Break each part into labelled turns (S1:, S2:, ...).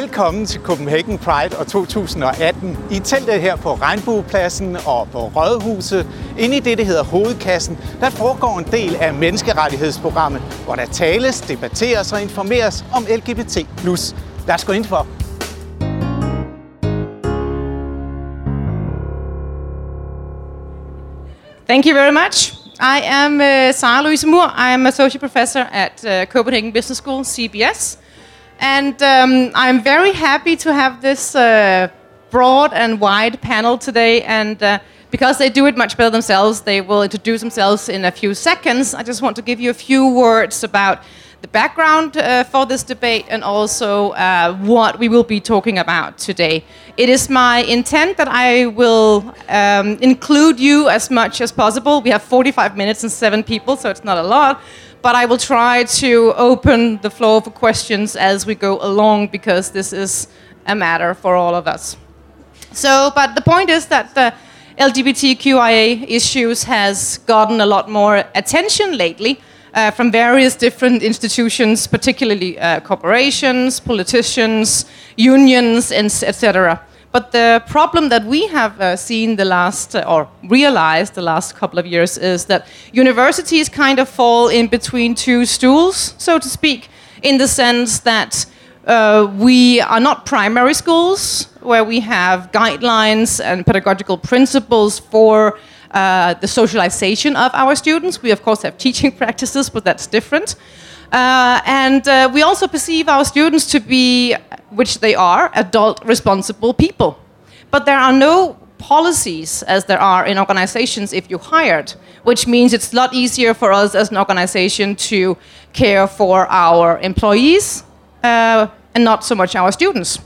S1: Velkommen til Copenhagen Pride og 2018. I teltet her på Regnbuepladsen og på Rådhuset, inde i det, der hedder Hovedkassen, der foregår en del af menneskerettighedsprogrammet, hvor der tales, debatteres og informeres om LGBT+. Lad os gå ind for.
S2: Thank you very much. I am uh, Sarah Louise Moore. I am associate professor at uh, Copenhagen Business School, CBS. And um, I'm very happy to have this uh, broad and wide panel today. And uh, because they do it much better themselves, they will introduce themselves in a few seconds. I just want to give you a few words about the background uh, for this debate and also uh, what we will be talking about today. It is my intent that I will um, include you as much as possible. We have 45 minutes and seven people, so it's not a lot. But I will try to open the floor for questions as we go along because this is a matter for all of us. So, but the point is that the LGBTQIA issues has gotten a lot more attention lately uh, from various different institutions, particularly uh, corporations, politicians, unions, etc. But the problem that we have uh, seen the last, uh, or realized the last couple of years, is that universities kind of fall in between two stools, so to speak, in the sense that uh, we are not primary schools where we have guidelines and pedagogical principles for uh, the socialization of our students. We, of course, have teaching practices, but that's different. Uh, and uh, we also perceive our students to be, which they are, adult responsible people. But there are no policies as there are in organizations if you hired, which means it's a lot easier for us as an organization to care for our employees uh, and not so much our students.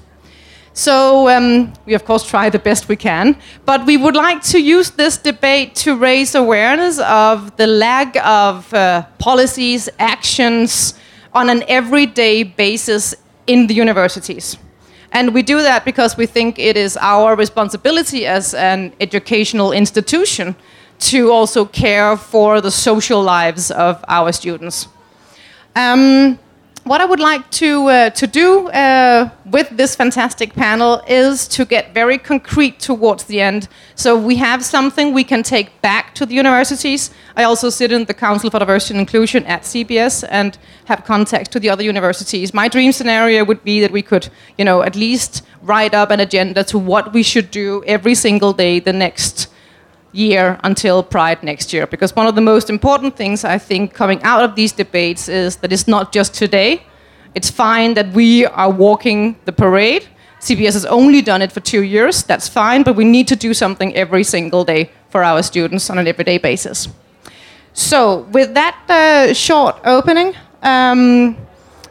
S2: So um, we, of course, try the best we can. But we would like to use this debate to raise awareness of the lack of uh, policies, actions on an everyday basis in the universities. And we do that because we think it is our responsibility as an educational institution to also care for the social lives of our students. Um, what I would like to, uh, to do uh, with this fantastic panel is to get very concrete towards the end. So we have something we can take back to the universities. I also sit in the Council for Diversity and Inclusion at CBS and have contacts to the other universities. My dream scenario would be that we could, you know, at least write up an agenda to what we should do every single day the next year until Pride next year. Because one of the most important things I think coming out of these debates is that it's not just today. It's fine that we are walking the parade. CBS has only done it for two years. That's fine, but we need to do something every single day for our students on an everyday basis. So, with that uh, short opening, um,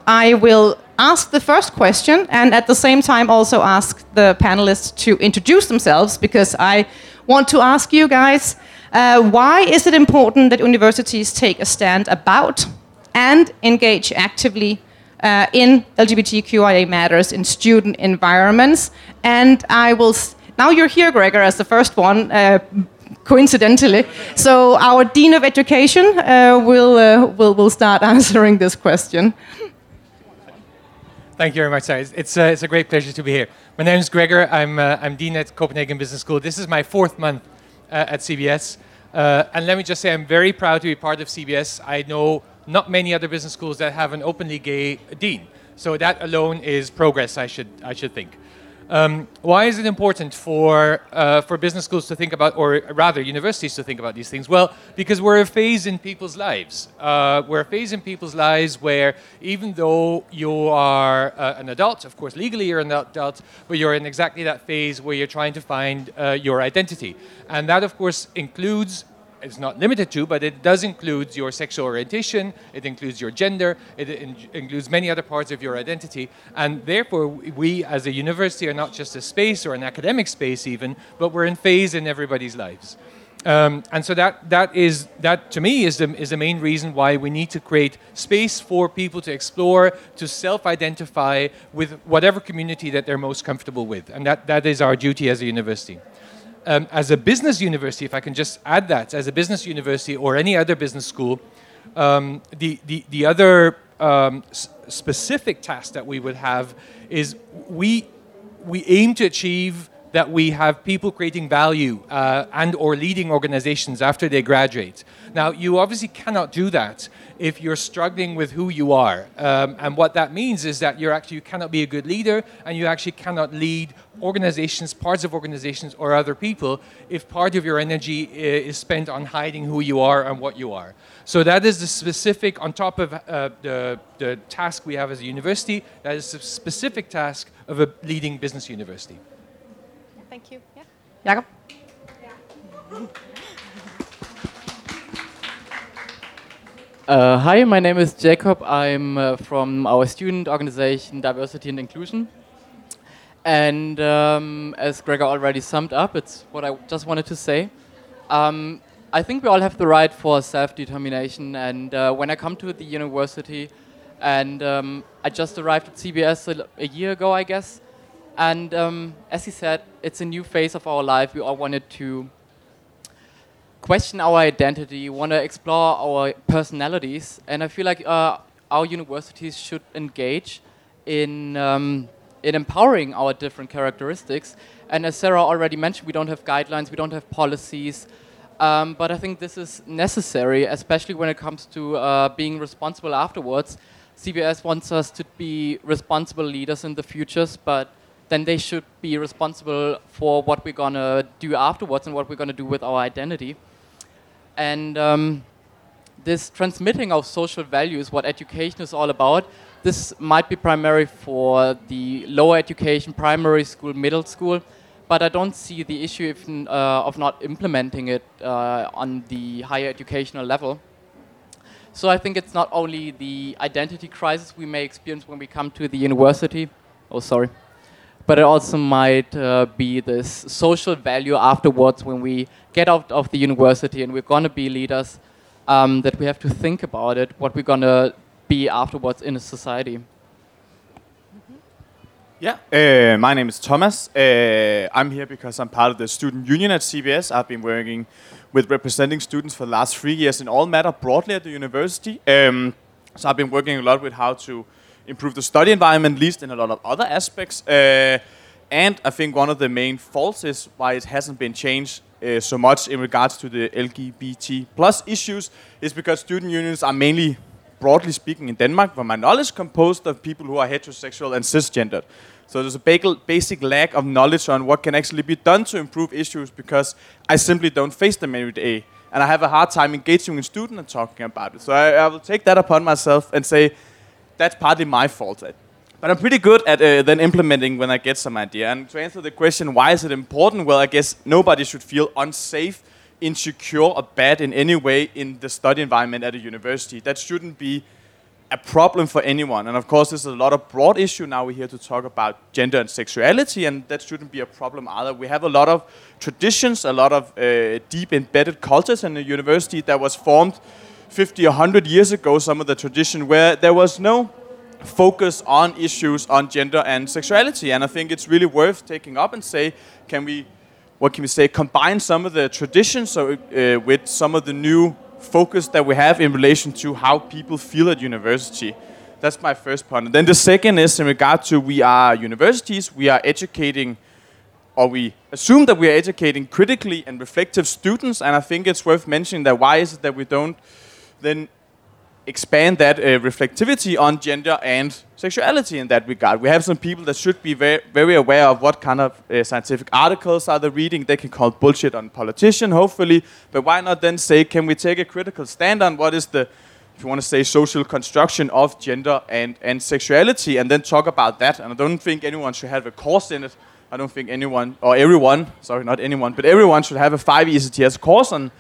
S2: I will ask the first question and at the same time also ask the panelists to introduce themselves because I want to ask you guys uh, why is it important that universities take a stand about and engage actively uh, in LGBTQIA matters in student environments? And I will. Now you're here, Gregor, as the first one. Uh, coincidentally, so our dean of education uh, will, uh, will will start answering this question.
S3: Thank you very much, Sarah. It's, uh, it's a great pleasure to be here. My name is Gregor. I'm, uh, I'm Dean at Copenhagen Business School. This is my fourth month uh, at CBS. Uh, and let me just say, I'm very proud to be part of CBS. I know not many other business schools that have an openly gay dean. So that alone is progress, I should, I should think. Um, why is it important for, uh, for business schools to think about, or rather universities to think about these things? Well, because we're a phase in people's lives. Uh, we're a phase in people's lives where even though you are uh, an adult, of course, legally you're an adult, but you're in exactly that phase where you're trying to find uh, your identity. And that, of course, includes it's not limited to, but it does include your sexual orientation, it includes your gender, it in- includes many other parts of your identity. And therefore, we as a university are not just a space or an academic space, even, but we're in phase in everybody's lives. Um, and so that, that is that to me is the, is the main reason why we need to create space for people to explore, to self-identify with whatever community that they're most comfortable with, and that, that is our duty as a university um, as a business university, if I can just add that, as a business university or any other business school, um, the, the, the other um, specific task that we would have is we we aim to achieve that we have people creating value uh, and or leading organizations after they graduate. Now, you obviously cannot do that if you're struggling with who you are. Um, and what that means is that you're actually you cannot be a good leader and you actually cannot lead organizations, parts of organizations or other people if part of your energy is spent on hiding who you are and what you are. So that is the specific, on top of uh, the, the task we have as a university, that is the specific task of a leading business university.
S2: Thank you. Yeah. Jakob?
S4: Uh, hi, my name is Jacob. I'm uh, from our student organization Diversity and Inclusion. And um, as Gregor already summed up, it's what I just wanted to say. Um, I think we all have the right for self-determination. And uh, when I come to the university, and um, I just arrived at CBS a, a year ago, I guess, and um, as he said, it's a new phase of our life. We all wanted to question our identity, want to explore our personalities, and I feel like uh, our universities should engage in um, in empowering our different characteristics. And as Sarah already mentioned, we don't have guidelines, we don't have policies, um, but I think this is necessary, especially when it comes to uh, being responsible afterwards. CBS wants us to be responsible leaders in the futures, but then they should be responsible for what we're gonna do afterwards and what we're gonna do with our identity. And um, this transmitting of social values, what education is all about, this might be primary for the lower education, primary school, middle school, but I don't see the issue if, uh, of not implementing it uh, on the higher educational level. So I think it's not only the identity crisis we may experience when we come to the university. Oh, sorry but it also might uh, be this social value afterwards when we get out of the university and we're going to be leaders um, that we have to think about it, what we're going to be afterwards in a society.
S5: Yeah, uh, my name is Thomas. Uh, I'm here because I'm part of the student union at CBS. I've been working with representing students for the last three years in all matter broadly at the university. Um, so I've been working a lot with how to improve the study environment, at least in a lot of other aspects. Uh, and I think one of the main faults is why it hasn't been changed uh, so much in regards to the LGBT plus issues is because student unions are mainly, broadly speaking, in Denmark, from my knowledge, composed of people who are heterosexual and cisgendered. So there's a basic lack of knowledge on what can actually be done to improve issues because I simply don't face them every day. And I have a hard time engaging with students and talking about it. So I, I will take that upon myself and say, that's partly my fault. But I'm pretty good at uh, then implementing when I get some idea. And to answer the question, why is it important? Well, I guess nobody should feel unsafe, insecure, or bad in any way in the study environment at a university. That shouldn't be a problem for anyone. And of course, there's a lot of broad issue now. We're here to talk about gender and sexuality, and that shouldn't be a problem either. We have a lot of traditions, a lot of uh, deep embedded cultures in the university that was formed 50 or 100 years ago, some of the tradition where there was no focus on issues on gender and sexuality. And I think it's really worth taking up and say, can we, what can we say, combine some of the traditions so, uh, with some of the new focus that we have in relation to how people feel at university. That's my first point. And then the second is in regard to we are universities, we are educating, or we assume that we are educating critically and reflective students. And I think it's worth mentioning that why is it that we don't then expand that uh, reflectivity on gender and sexuality in that regard. We have some people that should be very, very aware of what kind of uh, scientific articles are they reading. They can call bullshit on politician, hopefully, but why not then say, can we take a critical stand on what is the, if you want to say, social construction of gender and, and sexuality, and then talk about that. And I don't think anyone should have a course in it. I don't think anyone, or everyone, sorry, not anyone, but everyone should have a five ECTS course on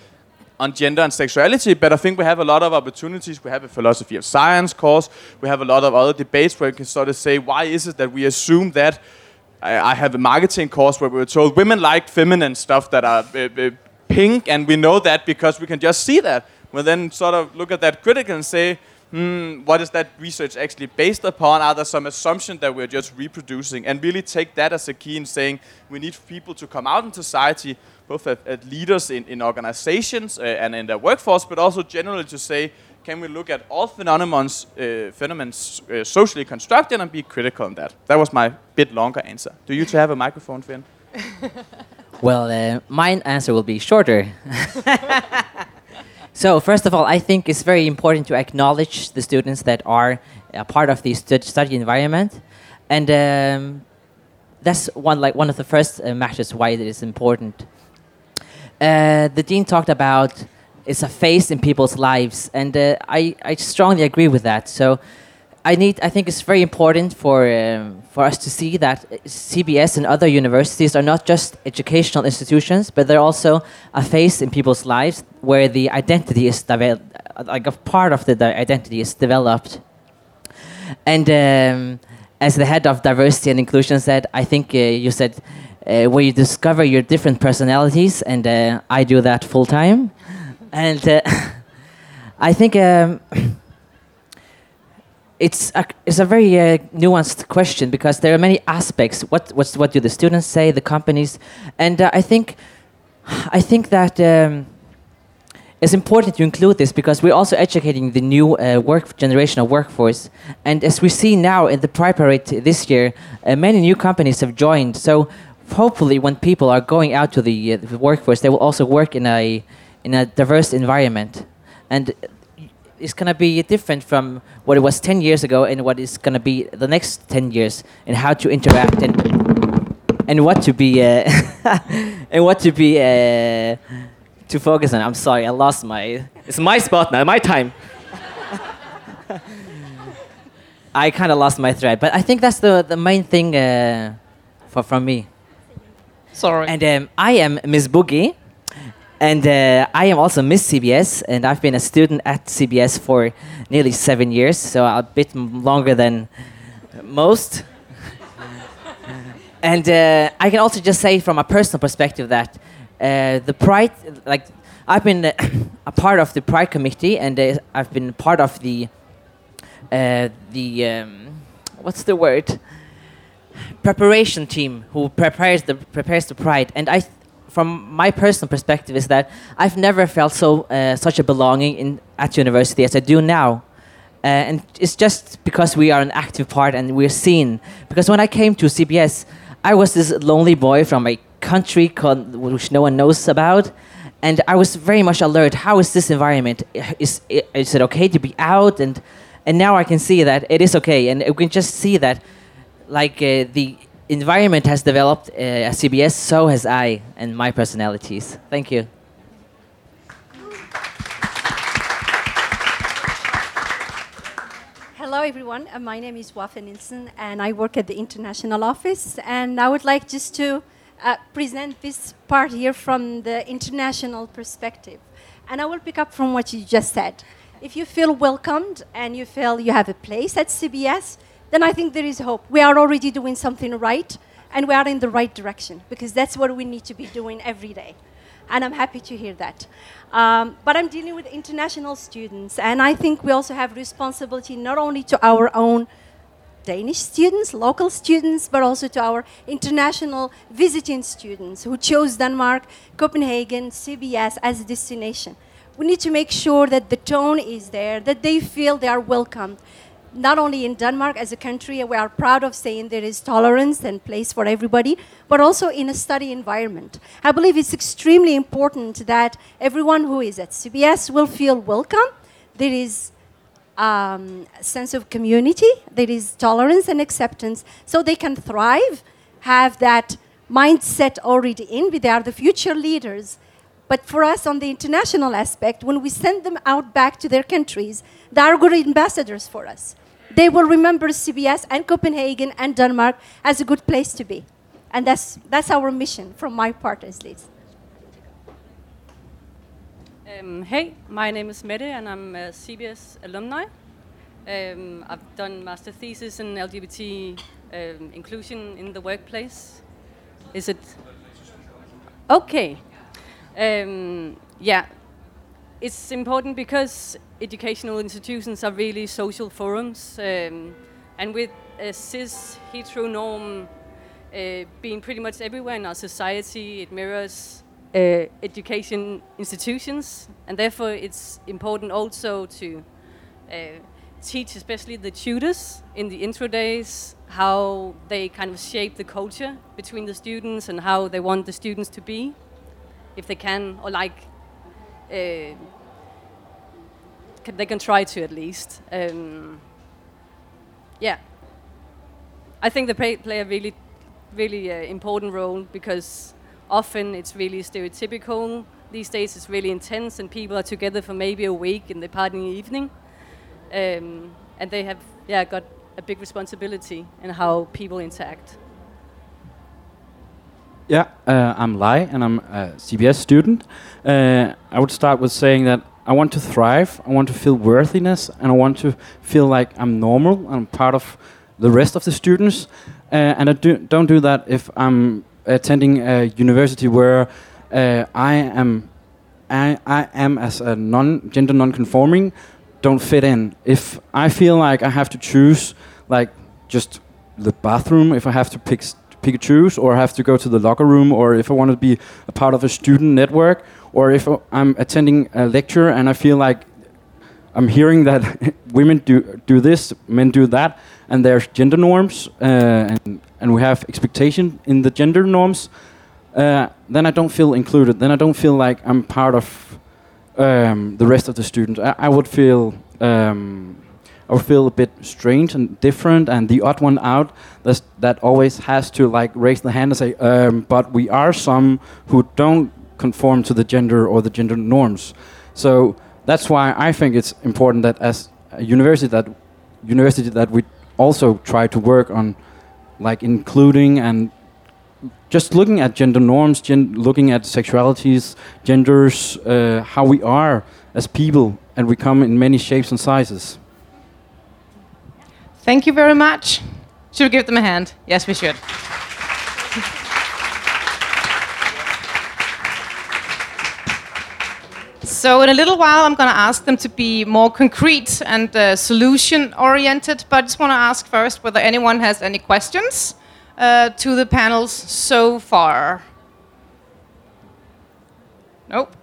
S5: on gender and sexuality, but I think we have a lot of opportunities. We have a philosophy of science course. We have a lot of other debates where we can sort of say, why is it that we assume that? I, I have a marketing course where we were told women like feminine stuff that are uh, uh, pink, and we know that because we can just see that. We then sort of look at that critically and say, hmm, what is that research actually based upon? Are there some assumptions that we're just reproducing? And really take that as a key in saying we need people to come out in society both at, at leaders in, in organizations uh, and in their workforce, but also generally to say, can we look at all phenomenons, uh, phenomena uh, socially constructed and be critical on that? That was my bit longer answer. Do you two have a microphone, Finn?
S6: Well, uh, my answer will be shorter. so, first of all, I think it's very important to acknowledge the students that are a part of the stud- study environment, and um, that's one like one of the first uh, matters why it is important. Uh, the dean talked about it's a phase in people's lives, and uh, I I strongly agree with that. So. I need. I think it's very important for um, for us to see that CBS and other universities are not just educational institutions, but they're also a face in people's lives where the identity is developed, like a part of the identity is developed. And um, as the head of diversity and inclusion said, I think uh, you said uh, where you discover your different personalities, and uh, I do that full time. And uh, I think. Um, it's a, it's a very uh, nuanced question because there are many aspects. What what's, what do the students say, the companies, and uh, I think I think that um, it's important to include this because we're also educating the new uh, work generation of workforce. And as we see now in the Pride Parade this year, uh, many new companies have joined. So hopefully, when people are going out to the, uh, the workforce, they will also work in a in a diverse environment. And it's going to be different from what it was 10 years ago and what is going to be the next 10 years and how to interact and and what to be uh, and what to be uh, to focus on. I'm sorry i lost my it's my spot now my time. I kind of lost my thread but i think that's the the main thing uh, for from me.
S2: Sorry.
S6: and um, i am miss boogie and uh, I am also Miss CBS, and I've been a student at CBS for nearly seven years, so a bit longer than most. and uh, I can also just say, from a personal perspective, that uh, the Pride, like, I've been uh, a part of the Pride committee, and uh, I've been part of the uh, the um, what's the word preparation team who prepares the prepares the Pride, and I. from my personal perspective is that I've never felt so uh, such a belonging in at university as I do now. Uh, and it's just because we are an active part and we're seen. Because when I came to CBS, I was this lonely boy from a country called, which no one knows about, and I was very much alert. How is this environment? Is is it okay to be out? And and now I can see that it is okay, and we can just see that, like uh, the environment has developed uh, at CBS, so has I and my personalities. Thank you.
S7: Hello, everyone. Uh, my name is Wafa Nilsson, and I work at the international office. And I would like just to uh, present this part here from the international perspective. And I will pick up from what you just said. If you feel welcomed and you feel you have a place at CBS, then I think there is hope. We are already doing something right, and we are in the right direction because that's what we need to be doing every day. And I'm happy to hear that. Um, but I'm dealing with international students, and I think we also have responsibility not only to our own Danish students, local students, but also to our international visiting students who chose Denmark, Copenhagen, CBS as a destination. We need to make sure that the tone is there, that they feel they are welcomed, not only in Denmark as a country, we are proud of saying there is tolerance and place for everybody, but also in a study environment. I believe it's extremely important that everyone who is at CBS will feel welcome. There is um, a sense of community, there is tolerance and acceptance, so they can thrive, have that mindset already in. They are the future leaders. But for us, on the international aspect, when we send them out back to their countries, they are good ambassadors for us. They will remember CBS and Copenhagen and Denmark as a good place to be. And that's, that's our mission from my part at least.
S8: Um, hey, my name is Mette and I'm a CBS alumni. Um, I've done master thesis in LGBT um, inclusion in the workplace. Is it? Okay. Um, yeah, it's important because educational institutions are really social forums, um, and with a cis hetero norm uh, being pretty much everywhere in our society, it mirrors uh, education institutions, and therefore it's important also to uh, teach especially the tutors in the intro days how they kind of shape the culture between the students and how they want the students to be, if they can, or like uh, they can try to at least. Um, yeah, I think they play, play a really, really uh, important role because often it's really stereotypical. These days it's really intense, and people are together for maybe a week in the party in the evening, um, and they have yeah got a big responsibility in how people interact.
S9: Yeah, uh, I'm Lai, and I'm a CBS student. Uh, I would start with saying that I want to thrive, I want to feel worthiness, and I want to feel like I'm normal, I'm part of the rest of the students. Uh, and I do, don't do that if I'm attending a university where uh, I am I, I am as a non gender non-conforming don't fit in. If I feel like I have to choose, like just the bathroom, if I have to pick choose, or have to go to the locker room, or if I want to be a part of a student network, or if I'm attending a lecture and I feel like I'm hearing that women do do this, men do that, and there's gender norms, uh, and and we have expectation in the gender norms. Uh, then I don't feel included. Then I don't feel like I'm part of um, the rest of the students. I, I would feel um, Would feel a bit strange and different, and the odd one out. That's, that always has to like raise the hand and say, um, "But we are some who don't conform to the gender or the gender norms." So that's why I think it's important that as a university that university that we also try to work on like including and just looking at gender norms, gen looking at sexualities, genders, uh, how we are as people, and we come in many shapes and sizes.
S2: Thank you very much. Should we give them a hand? Yes, we should. So in a little while, I'm going to ask them to be more concrete and uh, solution-oriented. But I just want to ask first whether anyone has any questions uh, to the panels so far. Nope.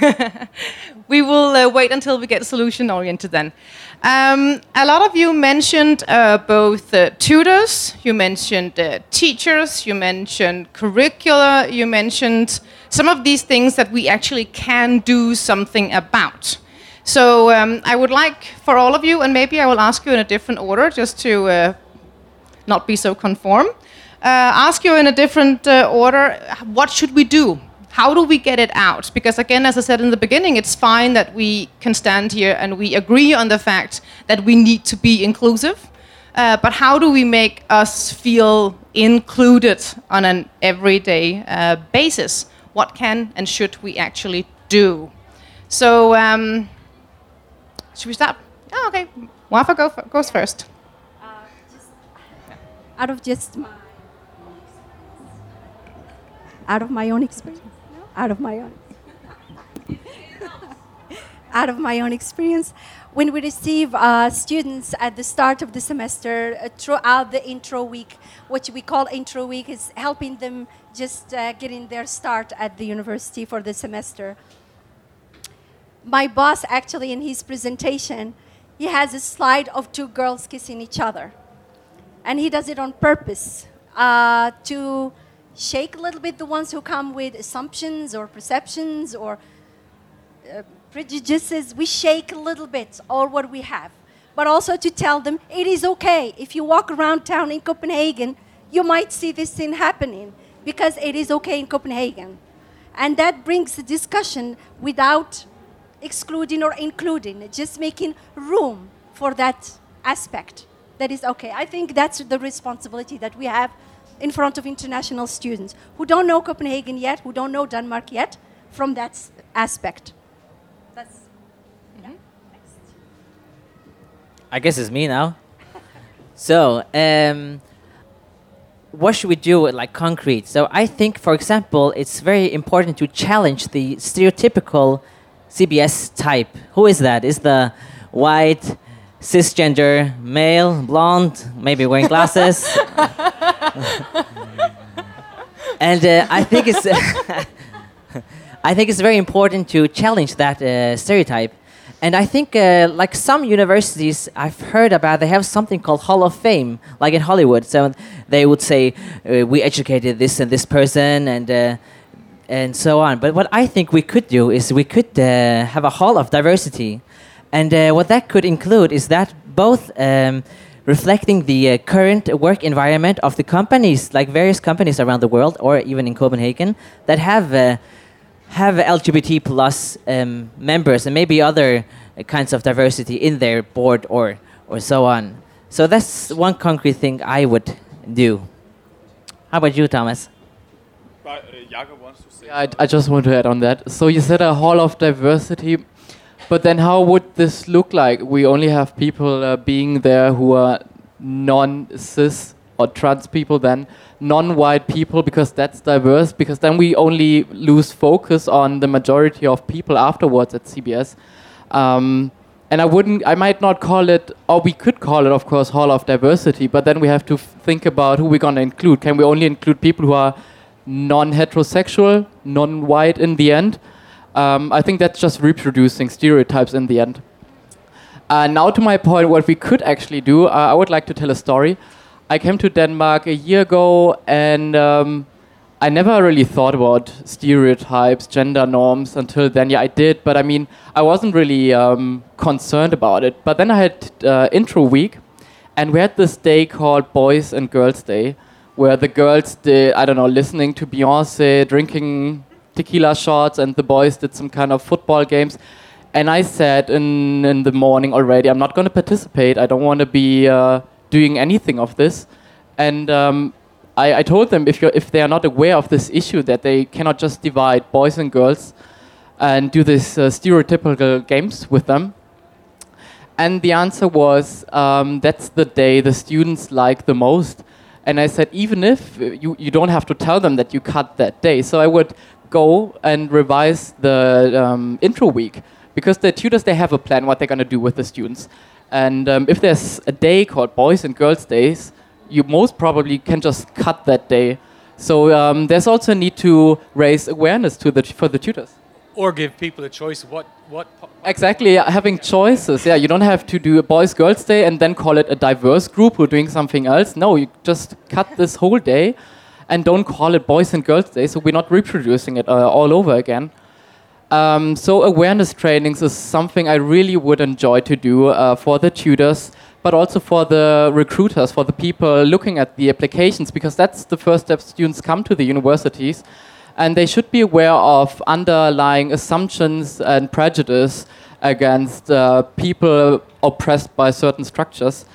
S2: we will uh, wait until we get solution-oriented then. Um, a lot of you mentioned uh, both uh, tutors, you mentioned uh, teachers, you mentioned curricula, you mentioned some of these things that we actually can do something about. So um, I would like for all of you, and maybe I will ask you in a different order just to uh, not be so conform, uh, ask you in a different order what should we do? How do we get it out? Because again, as I said in the beginning, it's fine that we can stand here and we agree on the fact that we need to be inclusive. Uh, but how do we make us feel included on an everyday uh, basis? What can and should we actually do? So, um, should we start? Oh, okay. Wafa go goes first. Uh,
S7: out of just my out of my own experience out of my own out of my own experience. When we receive uh, students at the start of the semester uh, throughout the intro week what we call intro week is helping them just uh, getting their start at the university for the semester. My boss actually in his presentation he has a slide of two girls kissing each other. And he does it on purpose uh, to shake a little bit the ones who come with assumptions or perceptions or uh, prejudices. We shake a little bit all what we have. But also to tell them it is okay. If you walk around town in Copenhagen, you might see this thing happening because it is okay in Copenhagen. And that brings the discussion without excluding or including, just making room for that aspect that is okay. I think that's the responsibility that we have in front of international students who don't know Copenhagen yet, who don't know Denmark yet, from that aspect. That's.
S6: Mm-hmm. I guess it's me now. so, um, what should we do with like concrete? So, I think, for example, it's very important to challenge the stereotypical CBS type. Who is that? Is the white, cisgender, male, blonde, maybe wearing glasses? and uh, I think it's I think it's very important to challenge that uh, stereotype. And I think, uh, like some universities I've heard about, they have something called Hall of Fame, like in Hollywood. So they would say, uh, "We educated this and this person," and uh, and so on. But what I think we could do is we could uh, have a hall of diversity, and what that could include is that both. Um, reflecting the uh, current work environment of the companies, like various companies around the world, or even in Copenhagen, that have uh, have LGBT plus um, members and maybe other uh, kinds of diversity in their board or or so on. So that's one concrete thing I would do. How about you, Thomas?
S4: Yeah, I, I just want to add on that. So you said a hall of diversity, but then how would this look like? We only have people uh, being there who are non-cis or trans people, then non-white people, because that's diverse. Because then we only lose focus on the majority of people afterwards at CBS. Um, and I wouldn't, I might not call it, or we could call it, of course, Hall of Diversity, but then we have to think about who we're going to include. Can we only include people who are non-heterosexual, non-white in the end? Um, I think that's just reproducing stereotypes in the end. Uh, now to my point, what we could actually do, uh, I would like to tell a story. I came to Denmark a year ago, and um, I never really thought about stereotypes, gender norms until then. Yeah, I did, but I mean, I wasn't really um, concerned about it. But then I had uh, intro week, and we had this day called Boys and Girls Day, where the girls did, I don't know, listening to Beyonce, drinking tequila shots, and the boys did some kind of football games. And I said in, in the morning already, I'm not going to participate. I don't want to be uh, doing anything of this. And um, I, I, told them if, you if they are not aware of this issue, that they cannot just divide boys and girls and do these uh, stereotypical games with them. And the answer was um, that's the day the students like the most. And I said, even if you, you don't have to tell them that you cut that day. So I would go and revise the um, intro week because the tutors they have a plan what they're going to do with the students. And um, if there's a day called Boys and Girls Days, you most probably can just cut that day. So um, there's also a need to raise awareness to the for the tutors.
S3: Or give people a choice. What what?
S4: Exactly, yeah, having choices. Yeah, you don't have to do a Boys Girls Day and then call it a diverse group who are doing something else. No, you just cut this whole day, and don't call it Boys and Girls Day. So we're not reproducing it uh, all over again. Um, so awareness trainings is something I really would enjoy to do uh, for the tutors, but also for the recruiters, for the people looking at the applications, because that's the first step students come to the universities, and they should be aware of underlying assumptions and prejudice against uh, people oppressed by certain structures.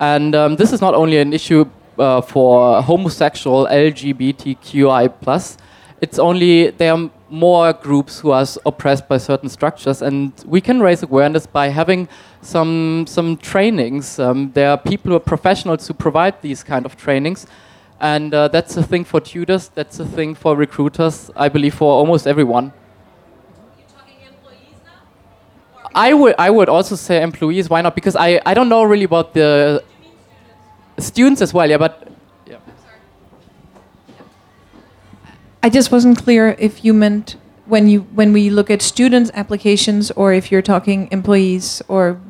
S4: And um, this is not only an issue uh, for homosexual LGBTQI plus. It's only there are more groups who are oppressed by certain structures, and we can raise awareness by having some some trainings. Um, there are people who are professionals who provide these kind of trainings, and uh, that's a thing for tutors. That's a thing for recruiters. I believe for almost everyone. I would I would also say employees. Why not? Because I, I don't know really about the students as well. Yeah, but
S10: I just wasn't clear if you meant when you when we look at students' applications or if you're talking employees or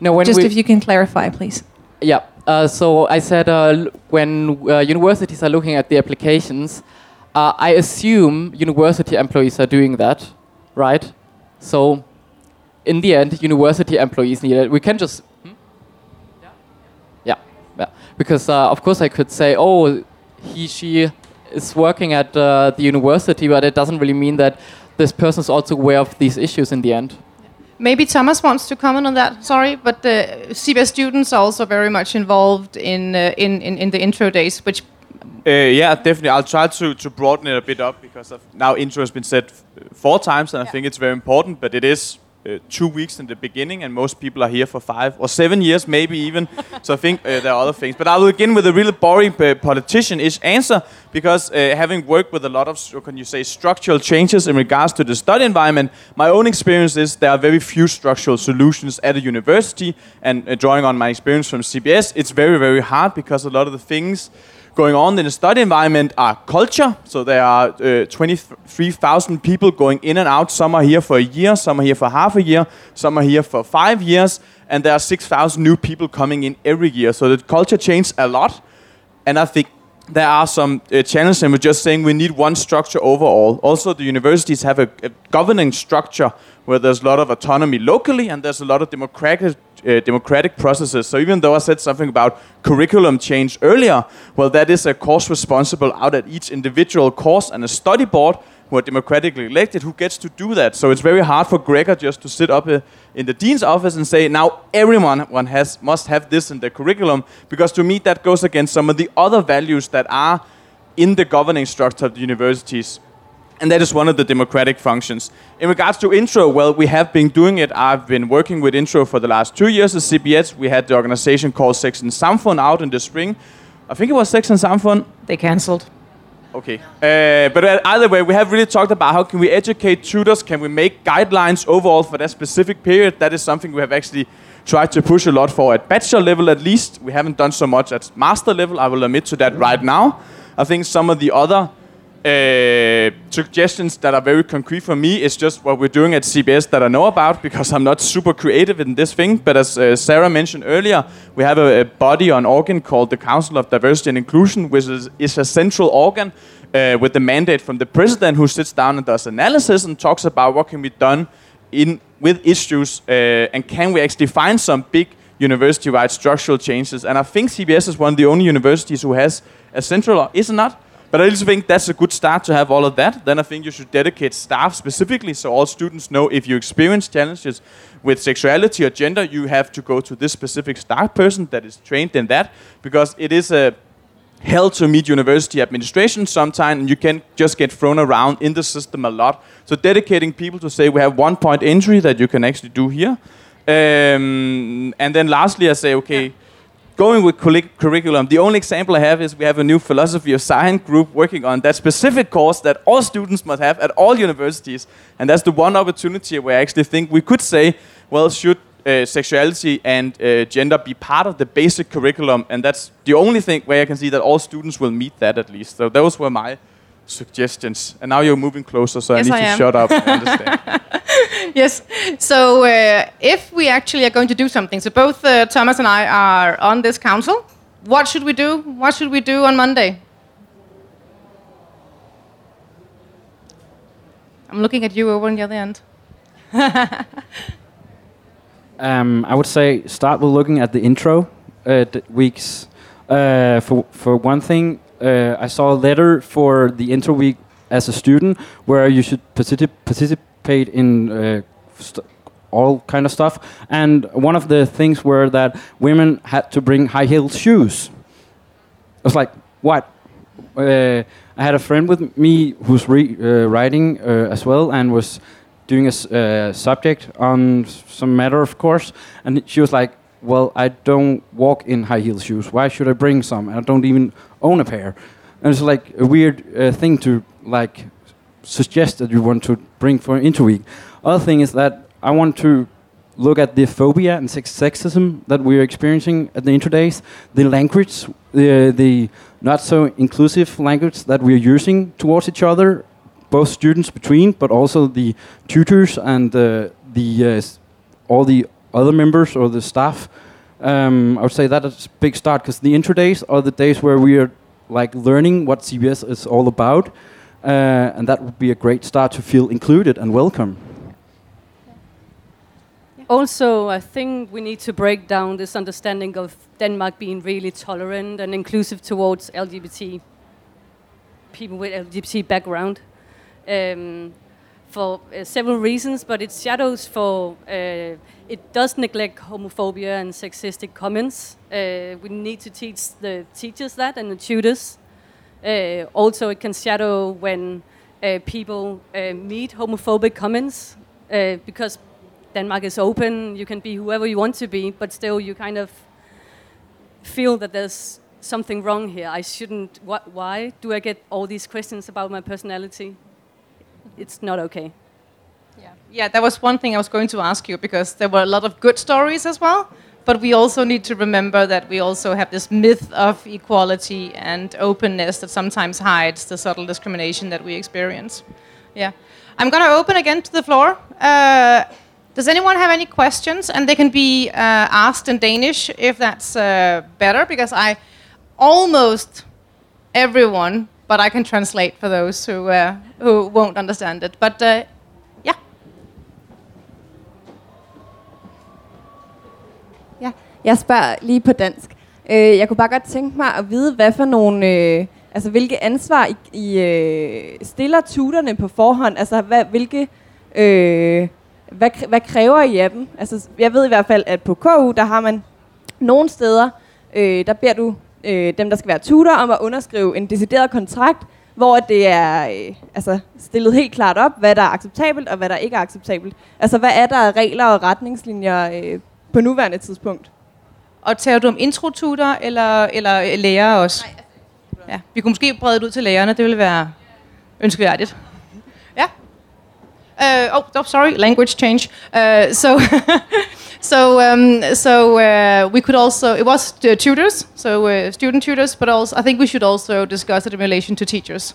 S4: no. When
S10: just if you can clarify, please.
S4: Yeah. Uh, so I said uh, when uh, universities are looking at the applications, uh, I assume university employees are doing that, right? So in the end, university employees need it. We can just. Hmm? Yeah. yeah. Yeah. Because uh, of course I could say, oh, he she is working at uh, the university, but it doesn't really mean that this person is also aware of these issues in the end.
S2: Maybe Thomas wants to comment on that. Sorry, but the CBS students are also very much involved in uh, in, in, in the intro days, which.
S5: Uh, yeah, definitely. I'll try to, to broaden it a bit up because now intro has been said four times, and yeah. I think it's very important. But it is uh, two weeks in the beginning, and most people are here for five or seven years, maybe even. so I think uh, there are other things. But I will begin with a really boring uh, politician-ish answer because uh, having worked with a lot of, can you say, structural changes in regards to the study environment, my own experience is there are very few structural solutions at a university. And uh, drawing on my experience from CBS, it's very, very hard because a lot of the things going on in the study environment are culture. So there are uh, 23,000 people going in and out. Some are here for a year, some are here for half a year, some are here for five years, and there are 6,000 new people coming in every year. So the culture changed a lot, and I think there are some uh, challenges, and we're just saying we need one structure overall. Also, the universities have a, a governing structure where there's a lot of autonomy locally, and there's a lot of democratic uh, democratic processes. So even though I said something about curriculum change earlier, well, that is a course responsible out at each individual course and a study board who are democratically elected who gets to do that. So it's very hard for Gregor just to sit up uh, in the dean's office and say, now everyone one has must have this in the curriculum, because to me that goes against some of the other values that are in the governing structure of the universities. And that is one of the democratic functions. In regards to intro, well, we have been doing it. I've been working with intro for the last two years at CBS. We had the organization called Sex and Samfund out in the spring. I think it was Sex and Samfund.
S2: They cancelled.
S5: Okay. Uh, but uh, either way, we have really talked about how can we educate tutors, can we make guidelines overall for that specific period. That is something we have actually tried to push a lot for at bachelor level at least. We haven't done so much at master level. I will admit to that right now. I think some of the other uh, suggestions that are very concrete for me is just what we're doing at CBS that I know about because I'm not super creative in this thing. But as uh, Sarah mentioned earlier, we have a, a, body on organ called the Council of Diversity and Inclusion, which is, is a central organ uh, with the mandate from the president who sits down and does analysis and talks about what can be done in with issues uh, and can we actually find some big university-wide structural changes. And I think CBS is one of the only universities who has a central, is it not? But I also think that's a good start to have all of that. Then I think you should dedicate staff specifically so all students know if you experience challenges with sexuality or gender, you have to go to this specific staff person that is trained in that because it is a hell to meet university administration sometimes and you can just get thrown around in the system a lot. So dedicating people to say we have one point entry that you can actually do here. Um, and then lastly, I say, okay, yeah going with curriculum, the only example I have is we have a new philosophy of science group working on that specific course that all students must have at all universities. And that's the one opportunity where I actually think we could say, well, should uh, sexuality and uh, gender be part of the basic curriculum? And that's the only thing where I can see that all students will meet that at least. So those were my suggestions. And now you're moving closer, so yes, I need I to shut up and understand.
S2: yes. So uh, if we actually are going to do something, so both uh, Thomas and I are on this council. What should we do? What should we do on Monday? I'm looking at you over on the other end.
S9: um, I would say start with looking at the intro uh, weeks. Uh, for for one thing, uh, I saw a letter for the intro week as a student where you should particip participate in uh, all kind of stuff. And one of the things were that women had to bring high heeled shoes. I was like, what? Uh, I had a friend with me who's uh, writing uh, as well and was doing a uh, subject on some matter, of course. And she was like, well, I don't walk in high heel shoes. Why should I bring some? I don't even own a pair. And it's like a weird uh, thing to like suggest that you want to bring for an interweek. Other thing is that I want to look at the phobia and sex sexism that we're experiencing at the interdays, the language, the, the not so inclusive language that we're using towards each other, both students between, but also the tutors and uh, the uh, all the other members or the staff. Um, I would say that is a big start because the intro days are the days where we are like learning what CBS is all about, uh, and that would be a great start to feel included and welcome.
S8: Also, I think we need to break down this understanding of Denmark being really tolerant and inclusive towards LGBT people with LGBT background. Um, for uh, several reasons, but it shadows for uh, it does neglect homophobia and sexistic comments. Uh, we need to teach the teachers that and the tutors. Uh, also, it can shadow when uh, people uh, meet homophobic comments because Denmark is open. You can be whoever you want to be, but still, you kind of feel that there's something wrong here. I shouldn't. Wh- why do I get all these questions about my personality? it's not okay.
S2: Yeah. yeah, that was one thing I was going to ask you because there were a lot of good stories as well. But we also need to remember that we also have this myth of equality and openness that sometimes hides the subtle discrimination that we experience. Yeah. I'm going to open again to the floor. Uh, Does anyone have any questions? And they can be uh, asked in Danish if that's uh, better, because I almost everyone, but I can translate for those who uh, who won't understand it. But
S11: jeg spørger lige på dansk. Øh, jeg kunne bare godt tænke mig at vide, hvad for nogle, øh, altså hvilke ansvar I, I øh, stiller tutorne på forhånd. Altså hvad, hvilke, øh, hvad, hvad kræver I af dem? Altså jeg ved i hvert fald, at på KU, der har man nogle steder, øh, der beder du øh, dem, der skal være tutor, om at underskrive en decideret kontrakt, hvor det er øh, altså stillet helt klart op, hvad der er acceptabelt og hvad der ikke er acceptabelt. Altså hvad er der regler og retningslinjer øh, på nuværende tidspunkt?
S2: Og tager du om introtutor eller, eller lærer også? Ja, vi kunne måske brede det ud til lærerne, det ville være ønskværdigt. Ja. Uh, oh, oh, sorry, language change. Uh, so, so, um, so uh, we could also, it was uh, tutors, so uh, student tutors, but also I think we should also discuss it in relation to teachers.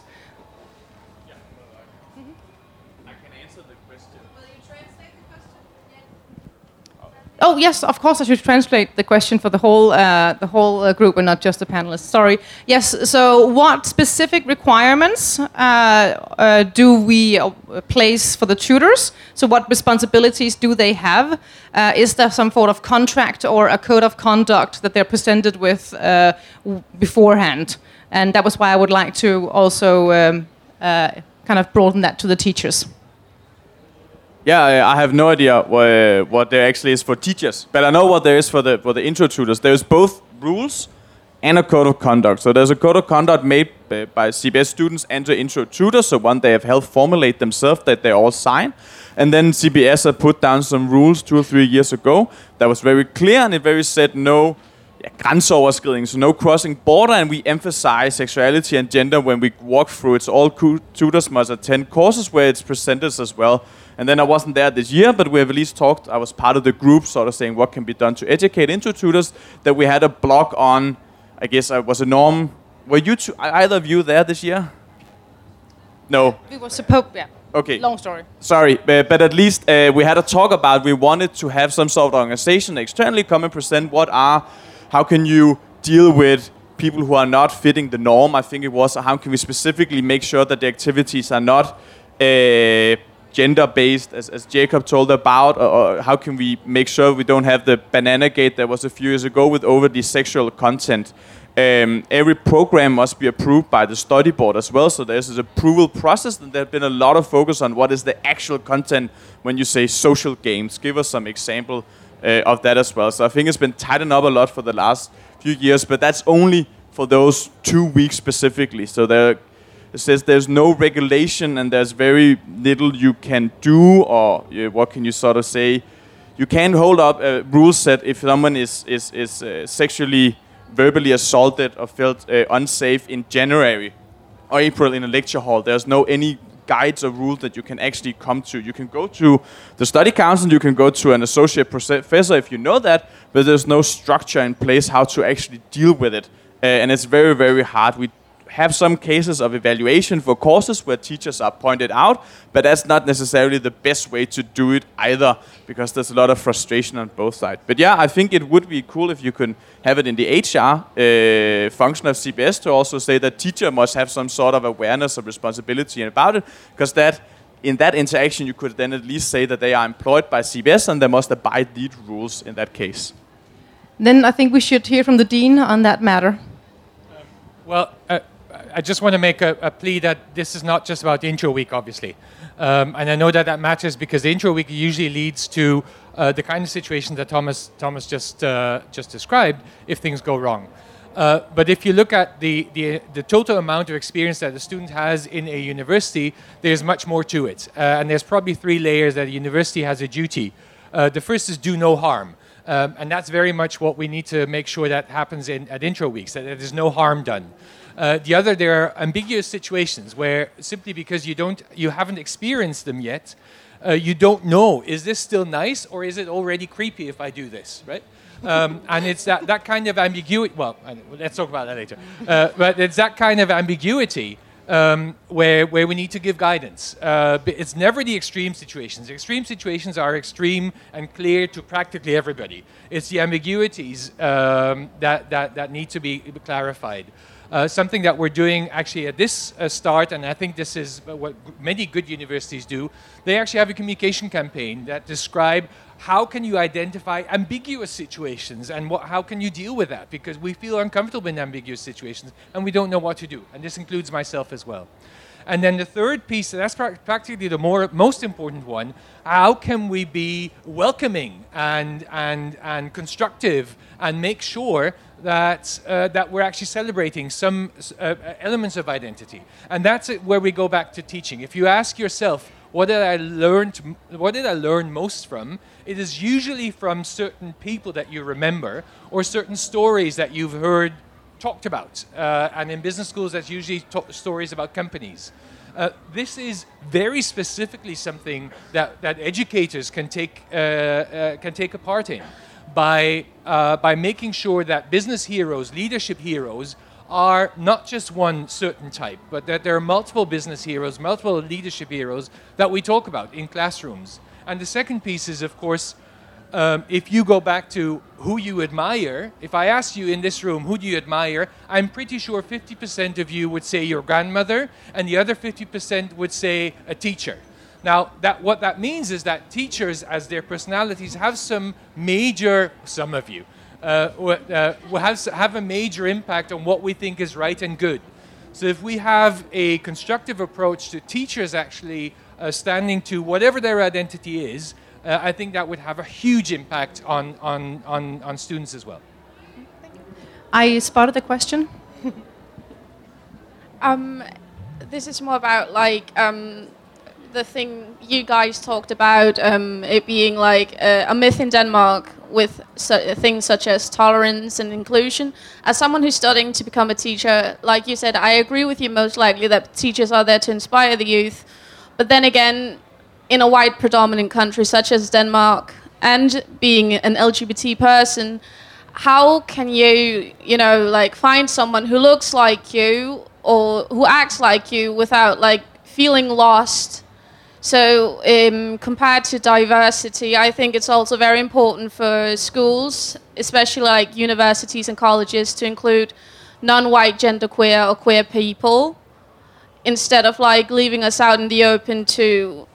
S2: Oh yes, of course I should translate the question for the whole uh, the whole uh, group and not just the panelists. Sorry. Yes. So, what specific requirements uh, uh, do we uh, place for the tutors? So, what responsibilities do they have? Uh, is there some sort of contract or a code of conduct that they're presented with beforehand? And that was why I would like to also um, kind of broaden that to the teachers.
S5: Yeah, I have no idea what, what there actually is for teachers, but I know what there is for the for the intro tutors. There's both rules and a code of conduct. So there's a code of conduct made by, CBS students and the intro tutors, so one they have helped formulate themselves that they all sign. And then CBS had put down some rules two or three years ago that was very clear and it very said no ja, grænseoverskriding, so no crossing border, and we emphasize sexuality and gender when we walk through It's all tutors must attend courses where it's presented as well. And then I wasn't there this year, but we have at least talked. I was part of the group, sort of saying what can be done to educate into tutors. That we had a blog on. I guess I was a norm. Were you two, either of you there this year? No.
S2: We were supposed, yeah.
S5: Okay.
S2: Long story.
S5: Sorry, but, but at least uh, we had a talk about we wanted to have some sort of organization externally come and present what are, how can you deal with people who are not fitting the norm. I think it was how can we specifically make sure that the activities are not uh, gender based, as, as Jacob told about, or, or how can we make sure we don't have the banana gate that was a few years ago with overly sexual content. Um, every program must be approved by the study board as well. So there's this approval process, and there's been a lot of focus on what is the actual content when you say social games. Give us some example uh, of that as well. So I think it's been tightened up a lot for the last few years, but that's only for those two weeks specifically. So there it says there's no regulation and there's very little you can do, or uh, what can you sort of say? You can't hold up a rule set if someone is is is uh, sexually, verbally assaulted or felt uh, unsafe in January or April in a lecture hall. There's no any guides or rules that you can actually come to. You can go to the study council, you can go to an associate professor if you know that, but there's no structure in place how to actually deal with it, uh, and it's very very hard. We have some cases of evaluation for courses where teachers are pointed out, but that's not necessarily the best way to do it either, because there's a lot of frustration on both sides. But yeah, I think it would be cool if you could have it in the HR uh, function of CBS to also say that teacher must have some sort of awareness of responsibility about it, because that in that interaction you could then at least say that they are employed by CBS and they must abide these rules in that case.
S2: Then I think we should hear from the dean on that matter.
S3: Well, uh, I just want to make a, a, plea that this is not just about intro week, obviously. Um, and I know that that matters because the intro week usually leads to uh, the kind of situation that Thomas, Thomas just, uh, just described if things go wrong. Uh, but if you look at the, the, the, total amount of experience that a student has in a university, there's much more to it. Uh, and there's probably three layers that a university has a duty. Uh, the first is do no harm. Um, and that's very much what we need to make sure that happens in, at intro weeks, that there's no harm done. Uh, the other, there are ambiguous situations where simply because you don't, you haven't experienced them yet, uh, you don't know is this still nice or is it already creepy if I do this, right? Um, and it's that, that kind of ambiguity. Well, let's talk about that later. Uh, but it's that kind of ambiguity um, where, where we need to give guidance. Uh, it's never the extreme situations. Extreme situations are extreme and clear to practically everybody. It's the ambiguities um, that, that, that need to be clarified. Uh, something that we're doing actually at this uh, start, and I think this is what many good universities do. They actually have a communication campaign that describe how can you identify ambiguous situations and what, how can you deal with that? Because we feel uncomfortable in ambiguous situations and we don't know what to do. And this includes myself as well. And then the third piece, that's practically the more, most important one, how can we be welcoming and, and, and constructive and make sure that, uh, that we're actually celebrating some uh, elements of identity? And that's where we go back to teaching. If you ask yourself, what did I learn? What did I learn most from? It is usually from certain people that you remember or certain stories that you've heard talked about. Uh, and in business schools, that's usually stories about companies. Uh, this is very specifically something that, that educators can take, uh, uh can take a part in by, uh, by making sure that business heroes, leadership heroes, are not just one certain type, but that there are multiple business heroes, multiple leadership heroes that we talk about in classrooms. And the second piece is, of course, um, if you go back to who you admire, if I ask you in this room, who do you admire, I'm pretty sure 50% of you would say your grandmother, and the other 50% would say a teacher. Now, that, what that means is that teachers, as their personalities, have some major, some of you, uh, uh, have, have a major impact on what we think is right and good. So if we have a constructive approach to teachers actually uh, standing to whatever their identity is, uh, I think that would have a huge impact on, on, on, on students as well.
S2: I spotted the question.
S12: um, this is more about like um, the thing you guys talked about, um, it being like a, a myth in Denmark with su- things such as tolerance and inclusion. As someone who's studying to become a teacher, like you said, I agree with you most likely that teachers are there to inspire the youth. But then again, in a white predominant country such as Denmark, and being an LGBT person, how can you, you know, like find someone who looks like you or who acts like you without like feeling lost? So, um, compared to diversity, I think it's also very important for schools, especially like universities and colleges, to include non-white genderqueer or queer people, instead of like leaving us out in the open to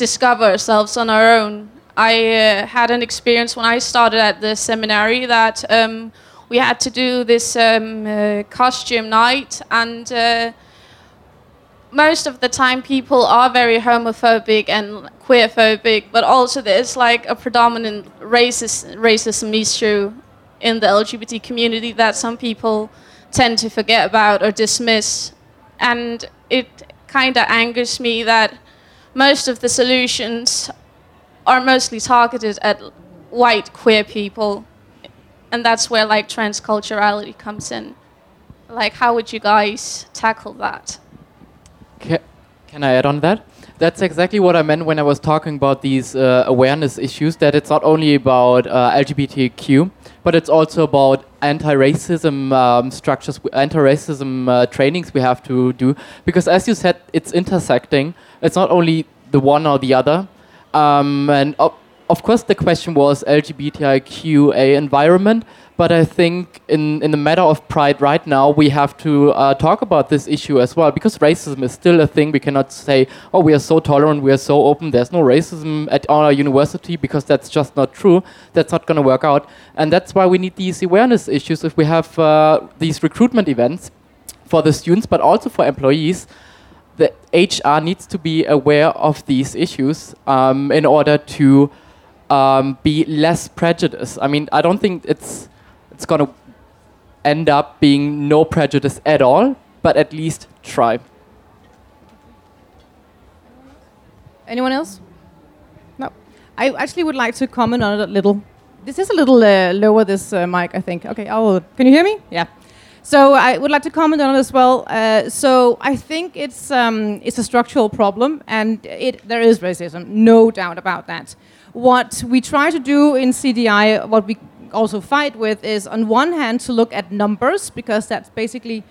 S12: discover ourselves on our own. I uh, had an experience when I started at the seminary that um, we had to do this um, uh, costume night and. Uh, most of the time people are very homophobic and queerphobic, but also there's like a predominant racist racism issue in the LGBT community that some people tend to forget about or dismiss. And it kind of angers me that most of the solutions are mostly targeted at white queer people. And that's where like transculturality comes in. Like, how would you guys tackle that?
S4: Can I add on that? That's exactly what I meant when I was talking about these uh, awareness issues. That it's not only about uh, LGBTQ, but it's also about anti-racism um, structures, anti-racism uh, trainings we have to do. Because as you said, it's intersecting. It's not only the one or the other. Um, and of course, the question was LGBTIQA environment, but I think in, in the matter of pride right now, we have to uh, talk about this issue as well because racism is still a thing. We cannot say, oh, we are so tolerant, we are so open, there's no racism at our university because that's just not true. That's not going to work out. And that's why we need these awareness issues if we have uh, these recruitment events for the students, but also for employees. The HR needs to be aware of these issues um, in order to um, be less prejudiced. I mean, I don't think it's it's going to end up being no prejudice at all, but at least try.
S2: Anyone else? No. I actually would like to comment on it a little. This is a little uh, lower, this uh, mic, I think. Okay, I'll, can you hear me? Yeah. So I would like to comment on it as well. Uh, so I think it's um, it's a structural problem, and it, there is racism, no doubt about that. What we try to do in CDI, what we also fight with is on one hand to look at numbers because that's basically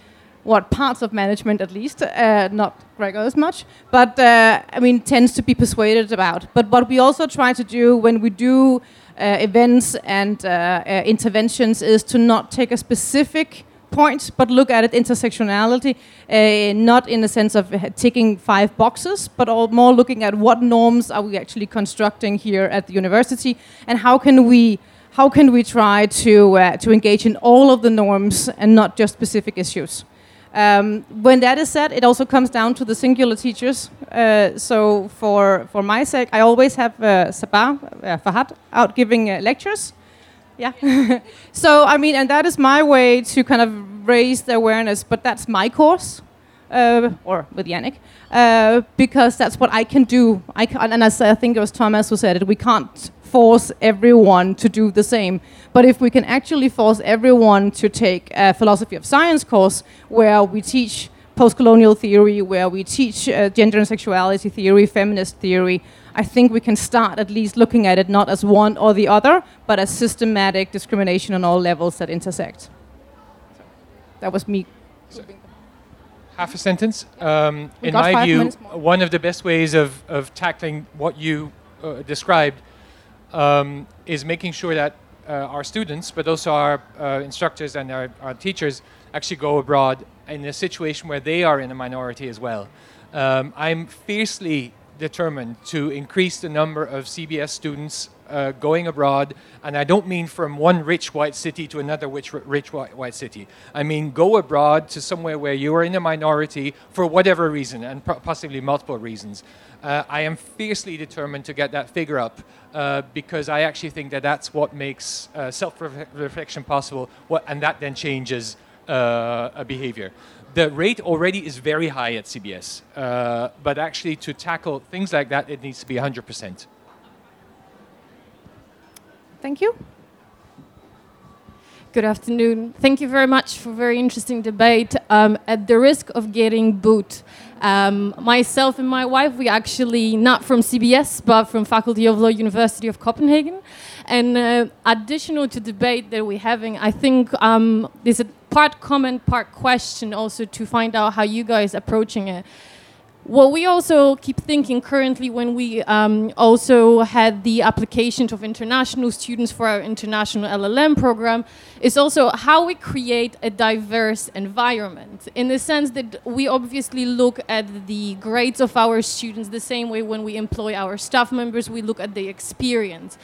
S2: what parts of management at least, uh, not Gregor as much, but uh, I mean tends to be persuaded about. But what we also try to do when we do uh, events and uh, uh, interventions is to not take a specific point, but look at it intersectionality, uh, not in the sense of ticking five boxes, but more looking at what norms are we actually constructing here at the university, and how can we how can we try to uh, to engage in all of the norms and not just specific issues. Um, when that is said, it also comes down to the singular teachers. Uh, so for for my sake, I always have uh, Sabah uh, Fahad out giving uh, lectures. Yeah. so I mean, and that is my way to kind of raise the awareness. But that's my course, uh, or with Yannick, uh, because that's what I can do. I can, and as I think it was Thomas who said it, we can't force everyone to do the same. But if we can actually force everyone to take a philosophy of science course where we teach post-colonial theory, where we teach uh, gender and sexuality theory, feminist theory, I think we can start at least looking at it not as one or the other, but as systematic discrimination on all levels that intersect. That was me.
S3: half a sentence. Um, in my view, one of the best ways of, of tackling what you uh, described um, is making sure that uh, our students, but also our uh, instructors and our, our teachers, actually go abroad in a situation where they are in a minority as well. Um, I'm fiercely determined to increase the number of CBS students uh, going abroad, and I don't mean from one rich white city to another rich, rich white, white city. I mean go abroad to somewhere where you are in a minority for whatever reason, and possibly multiple reasons. Uh, I am fiercely determined to get that figure up uh, because I actually think that that's what makes uh, self-reflection possible, what, and that then changes uh, behavior. The rate already is very high at CBS, uh, but actually to tackle things like that, it needs to be 100%.
S2: Thank you.
S13: Good afternoon. Thank you very much for a very interesting debate. Um, at the risk of getting booed, um, myself and my wife, we actually not from CBS, but from Faculty of Law, University of Copenhagen. And uh, additional to debate that we're having, I think um, there's a part comment, part question also to find out how you guys are approaching it. What we also keep thinking currently when we um, also had the applications of international students for our international LLM program is also how we create a diverse environment in the sense that we obviously look at the grades of our students the same way when we employ our staff members, we look at the experience.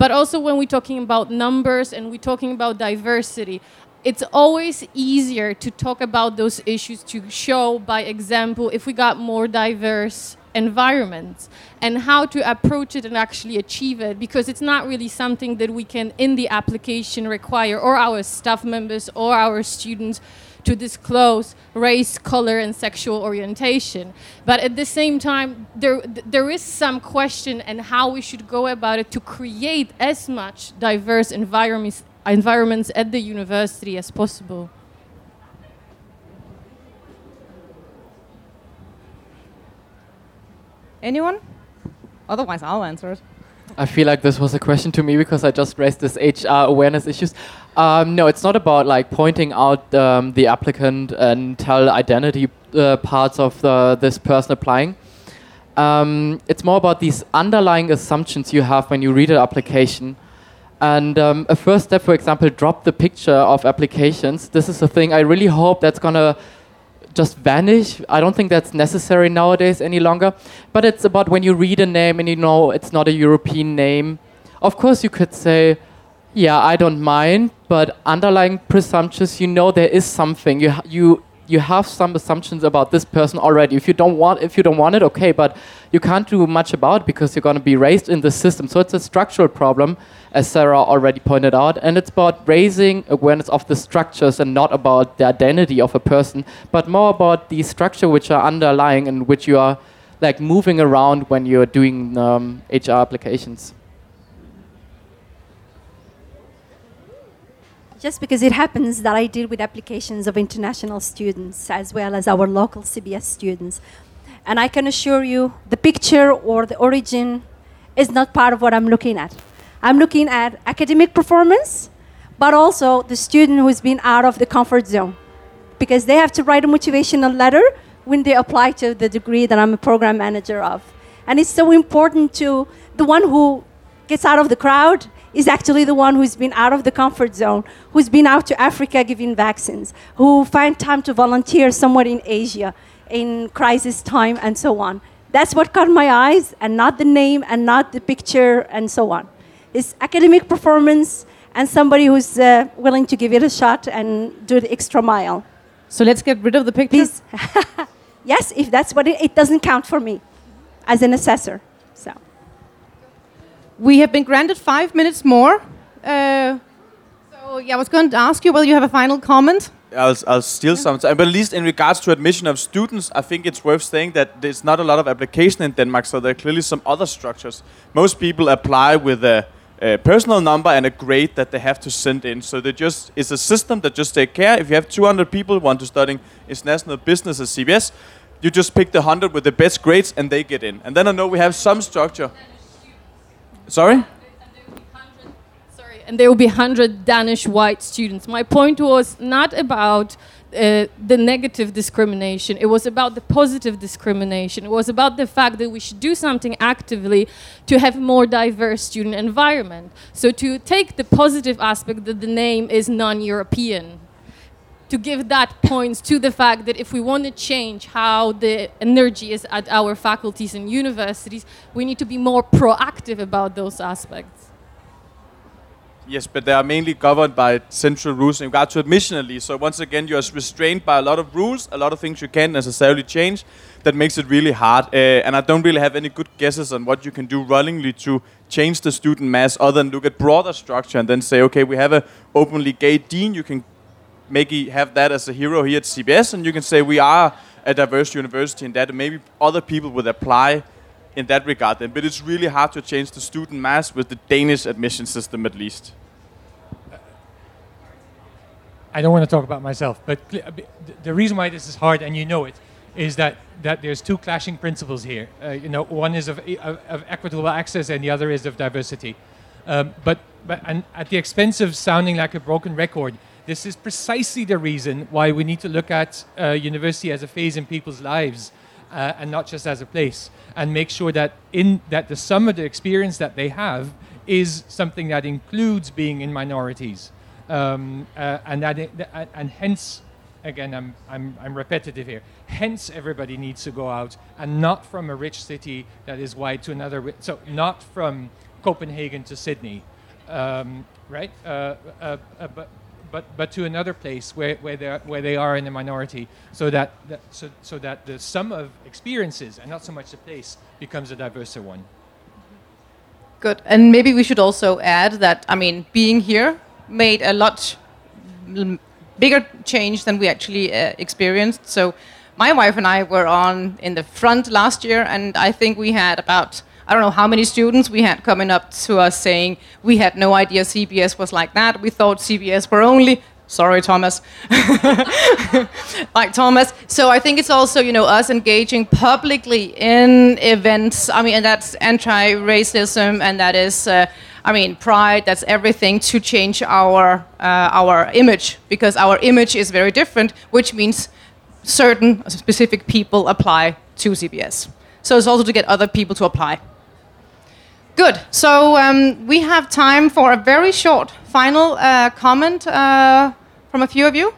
S13: But also when we're talking about numbers and we're talking about diversity, it's always easier to talk about those issues to show by example if we got more diverse environments and how to approach it and actually achieve it because it's not really something that we can in the application require or our staff members or our students to disclose race, color, and sexual orientation. But at the same time, there, there is some question and how we should go about it to create as much diverse environments, environments at the university as possible.
S2: Anyone? Otherwise, I'll answer it.
S4: I feel like this was a question to me because I just raised this HR awareness issues. Um, no, it's not about like pointing out um, the applicant and tell identity uh, parts of the, this person applying. Um, it's more about these underlying assumptions you have when you read an application. And um, a first step, for example, drop the picture of applications. This is a thing I really hope that's gonna just vanish. I don't think that's necessary nowadays any longer. But it's about when you read a name and you know it's not a European name. Of course, you could say, yeah, I don't mind, but underlying presumptions, you know there is something. You you you have some assumptions about this person already. If you don't want if you don't want it, okay, but you can't do much about because you're going to be raised in the system. So it's a structural problem, as Sarah already pointed out, and it's about raising awareness of the structures and not about the identity of a person, but more about the structure which are underlying and which you are like moving around when you're doing um, HR applications.
S7: just because it happens that I deal with applications of international students as well as our local CBS students. And I can assure you the picture or the origin is not part of what I'm looking at. I'm looking at academic performance, but also the student who's been out of the comfort zone. because they have to write a motivational letter when they apply to the degree that I'm a program manager of. And it's so important to the one who gets out of the crowd is actually the one who's been out of the comfort zone, who's been out to Africa giving vaccines, who find time to volunteer somewhere in Asia in crisis time and so on. That's what caught my eyes, and not the name and not the picture and so on. It's academic performance and somebody who's uh, willing to give it a shot and do the extra mile.
S2: So let's get rid of the picture.
S7: Please. yes, if that's what it, it doesn't count for me as an assessor. So
S2: We have been granted five minutes more. Uh, so yeah, I was going to ask you whether you have a final comment.
S5: I'll, I'll steal some time. But at least in regards to admission of students, I think it's worth saying that there's not a lot of application in Denmark, so there are clearly some other structures. Most people apply with a, a personal number and a grade that they have to send in. So they just it's a system that just take care. If you have 200 people want to study international business at CBS, you just pick the 100 with the best grades and they get in. And then I know we have some structure. Sorry?
S13: and there will be 100 Danish white students. My point was not about uh, the negative discrimination, it was about the positive discrimination. It was about the fact that we should do something actively to have more diverse student environment. So, to take the positive aspect that the name is non European. To give that points to the fact that if we want to change how the energy is at our faculties and universities, we need to be more proactive about those aspects.
S5: Yes, but they are mainly governed by central rules in regard to admission at least. So once again, you are restrained by a lot of rules, a lot of things you can't necessarily change. That makes it really hard. Uh, and I don't really have any good guesses on what you can do runningly to change the student mass other than look at broader structure and then say, okay, we have a openly gay dean. You can maybe have that as a hero here at CBS, and you can say we are a diverse university in that, maybe other people would apply in that regard then. But it's really hard to change the student mass with the Danish admission system at least.
S3: I don't want to talk about myself, but uh, the reason why this is hard, and you know it, is that, that there's two clashing principles here. Uh, you know, one is of, of, of equitable access, and the other is of diversity. Um, but but and at the expense of sounding like a broken record, this is precisely the reason why we need to look at uh, university as a phase in people's lives, uh, and not just as a place, and make sure that in that the sum of the experience that they have is something that includes being in minorities um, uh, and that and hence again I'm, I'm, I'm repetitive here. Hence everybody needs to go out and not from a rich city that is wide to another so not from copenhagen to sydney um, right? Uh, uh, uh, but but, but to another place where, where, they are, where they are in a minority so that, that, so, so that the sum of experiences and not so much the place becomes a diverser one.
S2: Good. And maybe we should also add that, I mean, being here made a lot bigger change than we actually uh, experienced. So my wife and I were on in the front last year, and I think we had about, I don't know how many students we had coming up to us saying we had no idea CBS was like that. We thought CBS were only Sorry, Thomas. like Thomas. So I think it's also, you know, us engaging publicly in events. I mean, and that's anti-racism, and that is, uh, I mean, pride. That's everything to change our uh, our image because our image is very different, which means certain specific people apply to CBS. So it's also to get other people to apply. Good. So um, we have time for a very short final uh, comment uh, from a few of you.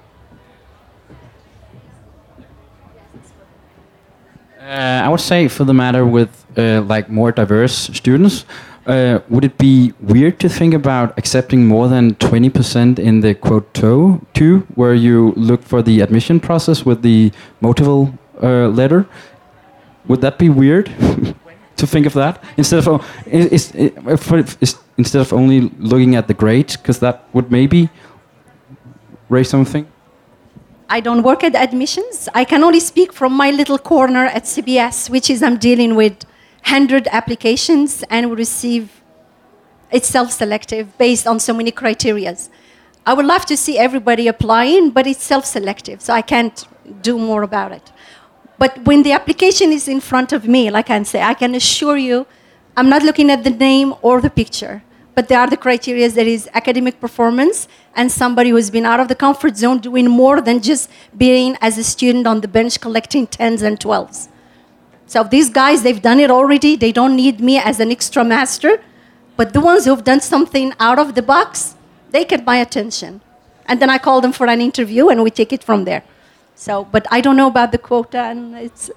S9: Uh, I would say for the matter with uh, like more diverse students, uh, would it be weird to think about accepting more than 20% in the quota two, two, where you look for the admission process with the motival uh, letter? Would that be weird to think of that instead of is, is, is, instead of only looking at the grades? Because that would maybe raise something.
S7: I don't work at admissions. I can only speak from my little corner at CBS, which is I'm dealing with 100 applications and we receive it's self-selective based on so many criterias. I would love to see everybody applying, but it's self-selective, so I can't do more about it. But when the application is in front of me, like I can say, I can assure you, I'm not looking at the name or the picture. but there are the criteria that is academic performance and somebody who's been out of the comfort zone doing more than just being as a student on the bench collecting 10s and 12s. So these guys, they've done it already. They don't need me as an extra master. But the ones who've done something out of the box, they get my attention. And then I call them for an interview and we take it from there. So, but I don't know about the quota and it's.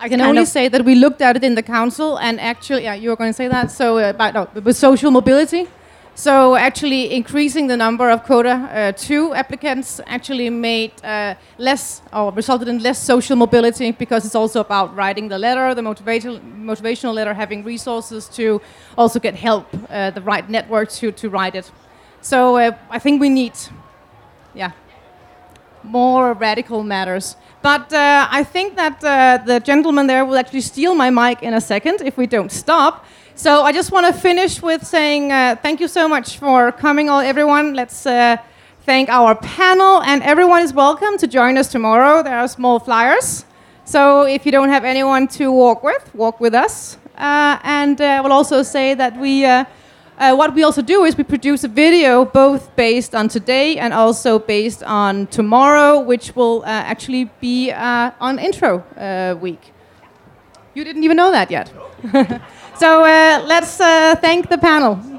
S2: I can only say that we looked at it in the council, and actually, yeah, you were going to say that. So, uh, about no, with social mobility, so actually increasing the number of quota uh, two applicants actually made uh, less or resulted in less social mobility because it's also about writing the letter, the motivational motivational letter, having resources to also get help, uh, the right network to to write it. So uh, I think we need, yeah, more radical matters. But uh, I think that uh, the gentleman there will actually steal my mic in a second if we don't stop. So I just want to finish with saying uh, thank you so much for coming, all everyone. Let's uh, thank our panel, and everyone is welcome to join us tomorrow. There are small flyers. So if you don't have anyone to walk with, walk with us. Uh, and uh, I will also say that we. Uh, what we also do is we produce a video both based on today and also based on tomorrow, which will uh, actually be uh, on intro uh, week. You didn't even know that yet. so uh, let's uh, thank the panel.